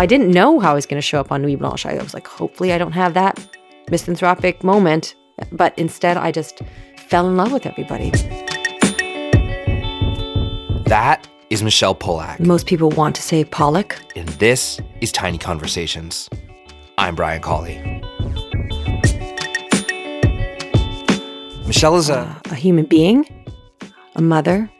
I didn't know how I was going to show up on Nuit Blanche. I was like, hopefully, I don't have that misanthropic moment. But instead, I just fell in love with everybody. That is Michelle Polak. Most people want to say Pollock. And this is Tiny Conversations. I'm Brian Colley. Michelle is a, uh, a human being, a mother,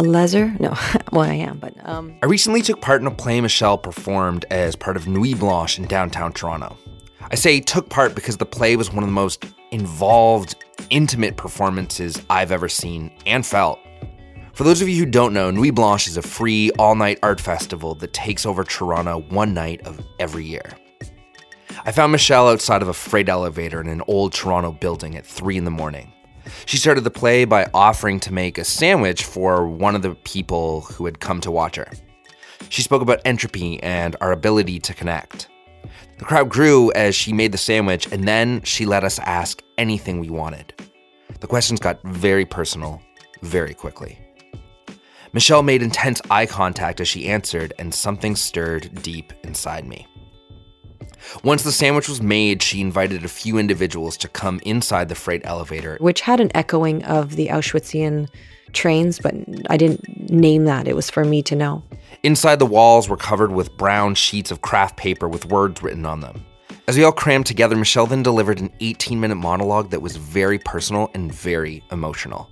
a leser. No, well, I am, but um. I recently took part in a play Michelle performed as part of Nuit Blanche in downtown Toronto. I say took part because the play was one of the most involved, intimate performances I've ever seen and felt. For those of you who don't know, Nuit Blanche is a free all night art festival that takes over Toronto one night of every year. I found Michelle outside of a freight elevator in an old Toronto building at 3 in the morning. She started the play by offering to make a sandwich for one of the people who had come to watch her. She spoke about entropy and our ability to connect. The crowd grew as she made the sandwich, and then she let us ask anything we wanted. The questions got very personal very quickly. Michelle made intense eye contact as she answered, and something stirred deep inside me. Once the sandwich was made, she invited a few individuals to come inside the freight elevator, which had an echoing of the Auschwitzian trains, but I didn't name that. It was for me to know. Inside, the walls were covered with brown sheets of craft paper with words written on them. As we all crammed together, Michelle then delivered an 18 minute monologue that was very personal and very emotional.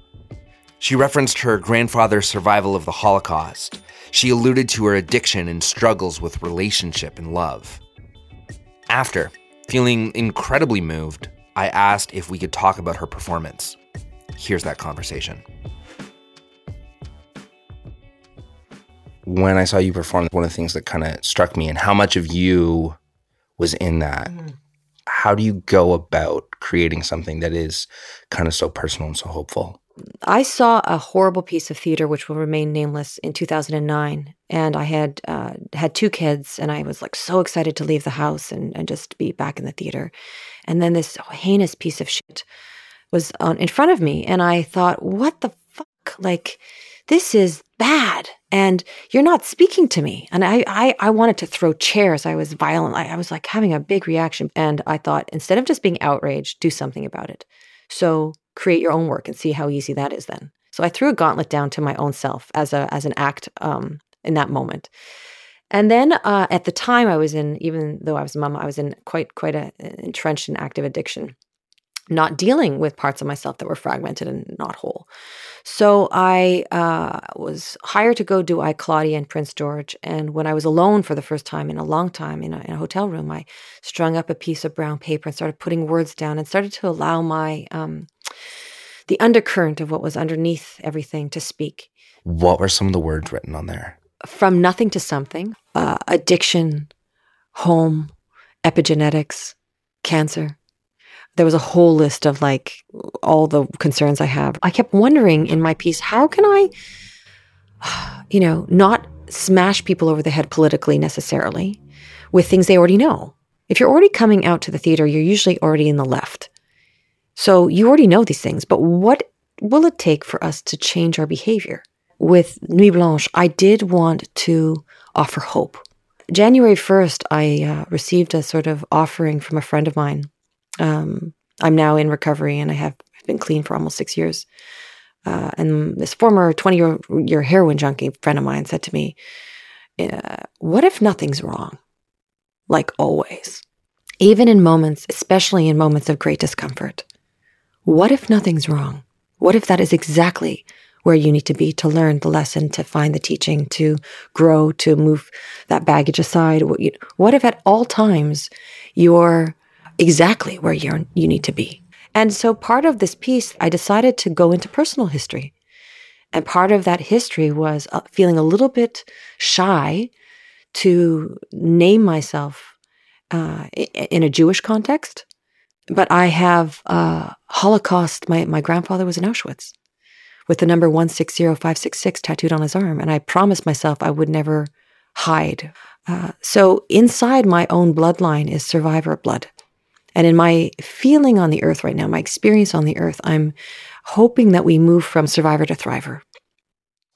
She referenced her grandfather's survival of the Holocaust. She alluded to her addiction and struggles with relationship and love. After, feeling incredibly moved, I asked if we could talk about her performance. Here's that conversation. When I saw you perform, one of the things that kind of struck me and how much of you was in that. Mm. How do you go about creating something that is kind of so personal and so hopeful? I saw a horrible piece of theater, which will remain nameless, in 2009, and I had uh, had two kids, and I was like so excited to leave the house and, and just be back in the theater, and then this heinous piece of shit was on in front of me, and I thought, what the fuck, like this is bad and you're not speaking to me. And i i, I wanted to throw chairs. I was violent. I, I was like having a big reaction and i thought instead of just being outraged do something about it. So create your own work and see how easy that is then. So I threw a gauntlet down to my own self as a as an act um, in that moment. And then uh, at the time I was in, even though I was a mom, I was in quite quite a entrenched and active addiction, not dealing with parts of myself that were fragmented and not whole. So I uh, was hired to go do I Claudia and Prince George. And when I was alone for the first time in a long time in a, in a, hotel room, I strung up a piece of brown paper and started putting words down and started to allow my um, the undercurrent of what was underneath everything to speak. What were some of the words written on there? From nothing to something, uh, addiction, home, epigenetics, cancer there was a whole list of like all the concerns I have. I kept wondering in my piece, how can I, you know, not smash people over the head politically necessarily with things they already know? If you're already coming out to the theater, you're usually already in the left. So you already know these things, but what will it take for us to change our behavior? With Nuit Blanche, I did want to offer hope. January 1st, I uh, received a sort of offering from a friend of mine um, I'm now in recovery and I have been clean for almost six years. Uh, and this former 20 year, year heroin junkie friend of mine said to me, uh, What if nothing's wrong? Like always. Even in moments, especially in moments of great discomfort. What if nothing's wrong? What if that is exactly where you need to be to learn the lesson, to find the teaching, to grow, to move that baggage aside? What if at all times you're exactly where you you need to be. And so part of this piece, I decided to go into personal history. And part of that history was uh, feeling a little bit shy to name myself uh, in a Jewish context. But I have uh, Holocaust, my, my grandfather was in Auschwitz with the number 160566 tattooed on his arm. And I promised myself I would never hide. Uh, so inside my own bloodline is survivor blood. And in my feeling on the earth right now, my experience on the earth, I'm hoping that we move from survivor to thriver.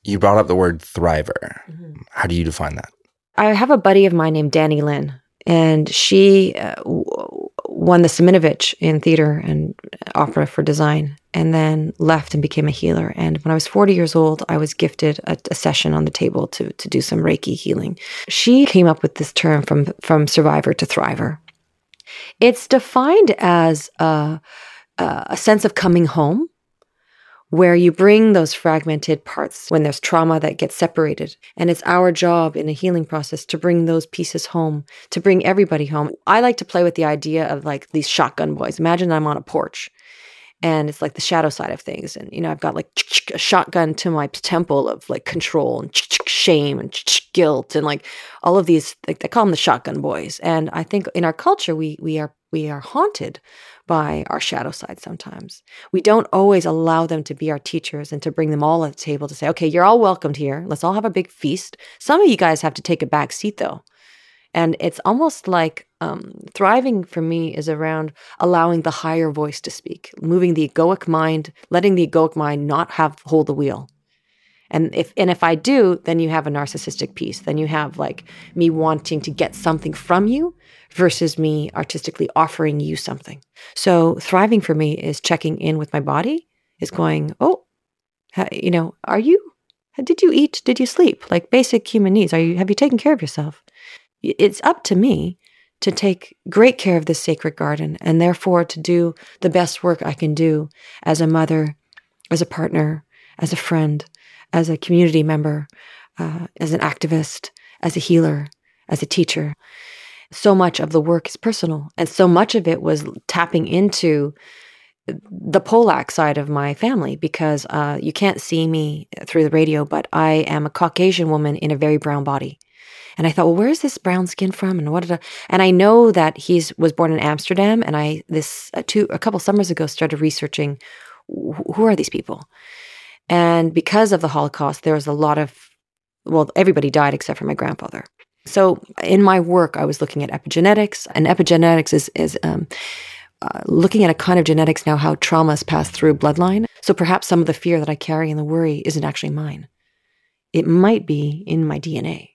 You brought up the word thriver. Mm-hmm. How do you define that? I have a buddy of mine named Dany Lyne, and she uh, w- won the Siminovitch in theater and opera for design, and then left and became a healer. And when I was 40 years old, I was gifted a, a session on the table to to do some Reiki healing. She came up with this term from from survivor to thriver. It's defined as a, a sense of coming home where you bring those fragmented parts when there's trauma that gets separated. And it's our job in a healing process to bring those pieces home, to bring everybody home. I like to play with the idea of like these shotgun boys. Imagine I'm on a porch and it's like the shadow side of things. And, you know, I've got like a shotgun to my temple of like control and shame and guilt and like all of these, like they call them the shotgun boys. And I think in our culture, we, we are, we are haunted by our shadow side sometimes. We don't always allow them to be our teachers and to bring them all at the table to say, okay, you're all welcomed here. Let's all have a big feast. Some of you guys have to take a back seat though. And it's almost like um, thriving for me is around allowing the higher voice to speak, moving the egoic mind, letting the egoic mind not have hold the wheel. And if and if I do, then you have a narcissistic piece. Then you have like me wanting to get something from you versus me artistically offering you something. So thriving for me is checking in with my body, is going, oh, you know, are you? Did you eat? Did you sleep? Like basic human needs. Are you? Have you taken care of yourself? It's up to me to take great care of this sacred garden and therefore to do the best work I can do as a mother, as a partner, as a friend, as a community member, uh, as an activist, as a healer, as a teacher so much of the work is personal. And so much of it was tapping into the Polak side of my family because uh, you can't see me through the radio, but I am a Caucasian woman in a very brown body. And I thought, well, where is this brown skin from? And what did I, and I know that he's was born in Amsterdam. And I this uh, two a couple summers ago started researching who are these people, and because of the Holocaust, there was a lot of well, everybody died except for my grandfather. So in my work, I was looking at epigenetics, and epigenetics is is um, uh, looking at a kind of genetics now how traumas pass through bloodline. So perhaps some of the fear that I carry and the worry isn't actually mine. It might be in my DNA.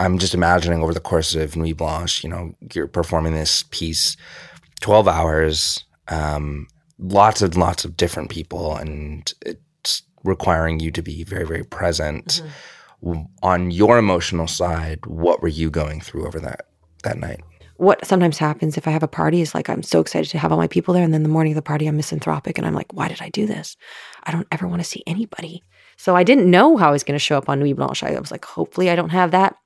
I'm just imagining over the course of Nuit Blanche, you know, you're performing this piece, 12 hours, um, lots and lots of different people, and it's requiring you to be very, very present. Mm-hmm on your emotional side, what were you going through over that that night? What sometimes happens if I have a party is like I'm so excited to have all my people there, and then the morning of the party I'm misanthropic, and I'm like, why did I do this? I don't ever want to see anybody. So I didn't know how I was going to show up on Nuit Blanche. I was like, hopefully I don't have that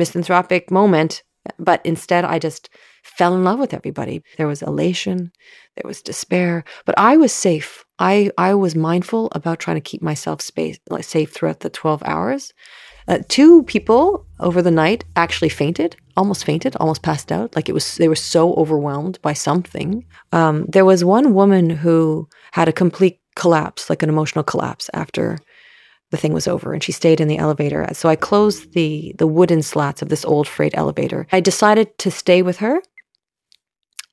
misanthropic moment, but instead I just fell in love with everybody. There was elation, there was despair, but I was safe. I I was mindful about trying to keep myself space like safe throughout the 12 hours. Uh, two people over the night actually fainted, almost fainted, almost passed out. Like it was, they were so overwhelmed by something. Um, there was one woman who had a complete collapse, like an emotional collapse after the thing was over and she stayed in the elevator. So I closed the the wooden slats of this old freight elevator. I decided to stay with her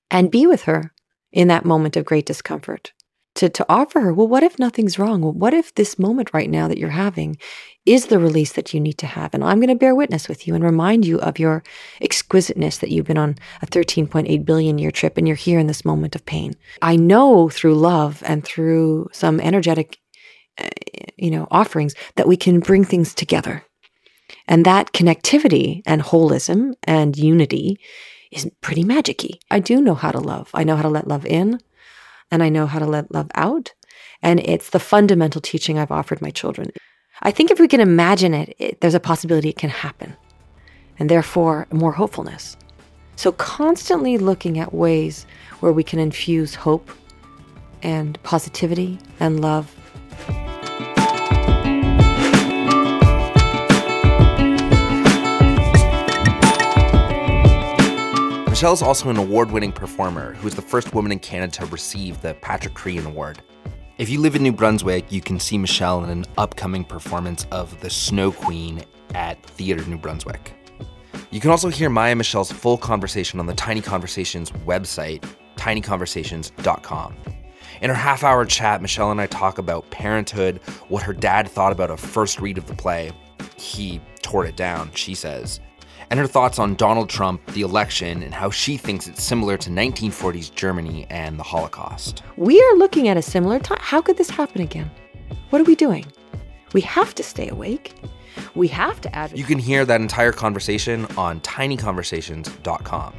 and be with her in that moment of great discomfort. To, to offer her, well, what if nothing's wrong? Well, what if this moment right now that you're having is the release that you need to have? And I'm going to bear witness with you and remind you of your exquisiteness that you've been on a 13.8 billion year trip and you're here in this moment of pain. I know through love and through some energetic, you know, offerings that we can bring things together. And that connectivity and holism and unity is pretty magicy. I do know how to love. I know how to let love in and I know how to let love out. And it's the fundamental teaching I've offered my children. I think if we can imagine it, it there's a possibility it can happen and therefore more hopefulness. So, constantly looking at ways where we can infuse hope and positivity and love Michelle is also an award winning performer who is the first woman in Canada to receive the Patrick Crean Award. If you live in New Brunswick, you can see Michelle in an upcoming performance of The Snow Queen at Theatre New Brunswick. You can also hear Maya Michelle's full conversation on the Tiny Conversations website, tinyconversations.com. In our half hour chat, Michelle and I talk about parenthood, what her dad thought about a first read of the play. He tore it down, she says and her thoughts on Donald Trump, the election, and how she thinks it's similar to 1940s Germany and the Holocaust. We are looking at a similar time. How could this happen again? What are we doing? We have to stay awake. We have to advocate. You can hear that entire conversation on tinyconversations.com.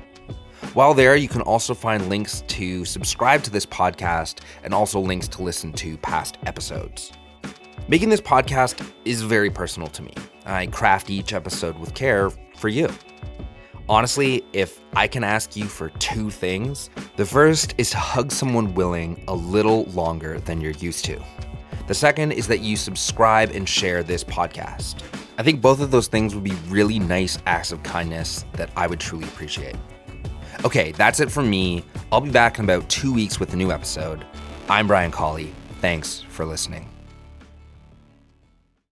While there, you can also find links to subscribe to this podcast and also links to listen to past episodes. Making this podcast is very personal to me. I craft each episode with care for you. Honestly, if I can ask you for two things, the first is to hug someone willing a little longer than you're used to. The second is that you subscribe and share this podcast. I think both of those things would be really nice acts of kindness that I would truly appreciate. Okay, that's it from me. I'll be back in about two weeks with a new episode. I'm Brian Colley. Thanks for listening.